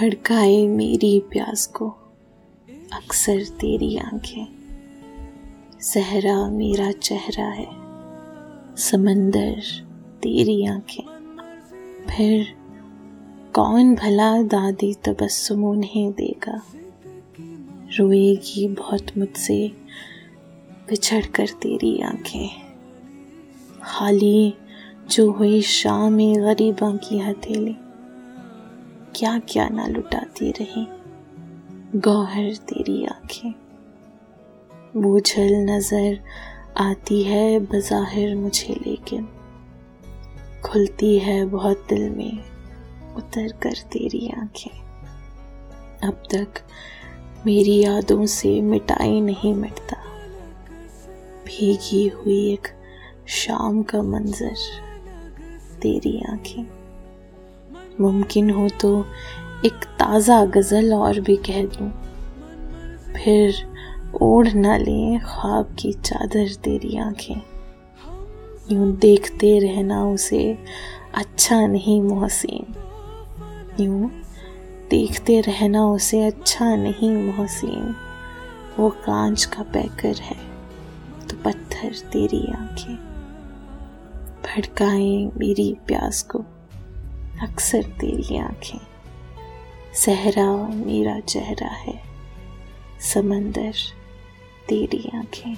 भड़काए मेरी प्यास को। अक्सर तेरी आँखें। सहरा मेरा चेहरा है। समंदर तेरी आँखें। फिर कौन भला दादी तबस्सुम उन्हें देगा? रोएगी बहुत मुझसे बिछड़ कर तेरी आँखें। खाली जो हुई शाम गरीबा की हथेली। क्या क्या ना लुटाती रही। गौहर तेरी आँखें। बूझल नज़र आती है बज़ाहिर मुझे लेकिन। खुलती है बहुत दिल में उतर कर तेरी आँखें। अब तक मेरी यादों से मिटाई नहीं मिटता। भीगी हुई एक शाम का मंजर, तेरी आँखें। मुमकिन हो तो एक ताज़ा गज़ल और भी कह दूँ। फिर ओढ़ न लें ख्वाब की चादर तेरी आँखें। यूँ देखते रहना उसे अच्छा नहीं मोहसिन। यूँ देखते रहना उसे अच्छा नहीं मोहसिन। वो कांच का पैकर है तो पत्थर तेरी आँखें। भड़काएँ मेरी प्यास को। अक्सर तेरी आँखें। सहरा मेरा चेहरा है। समंदर तेरी आँखें।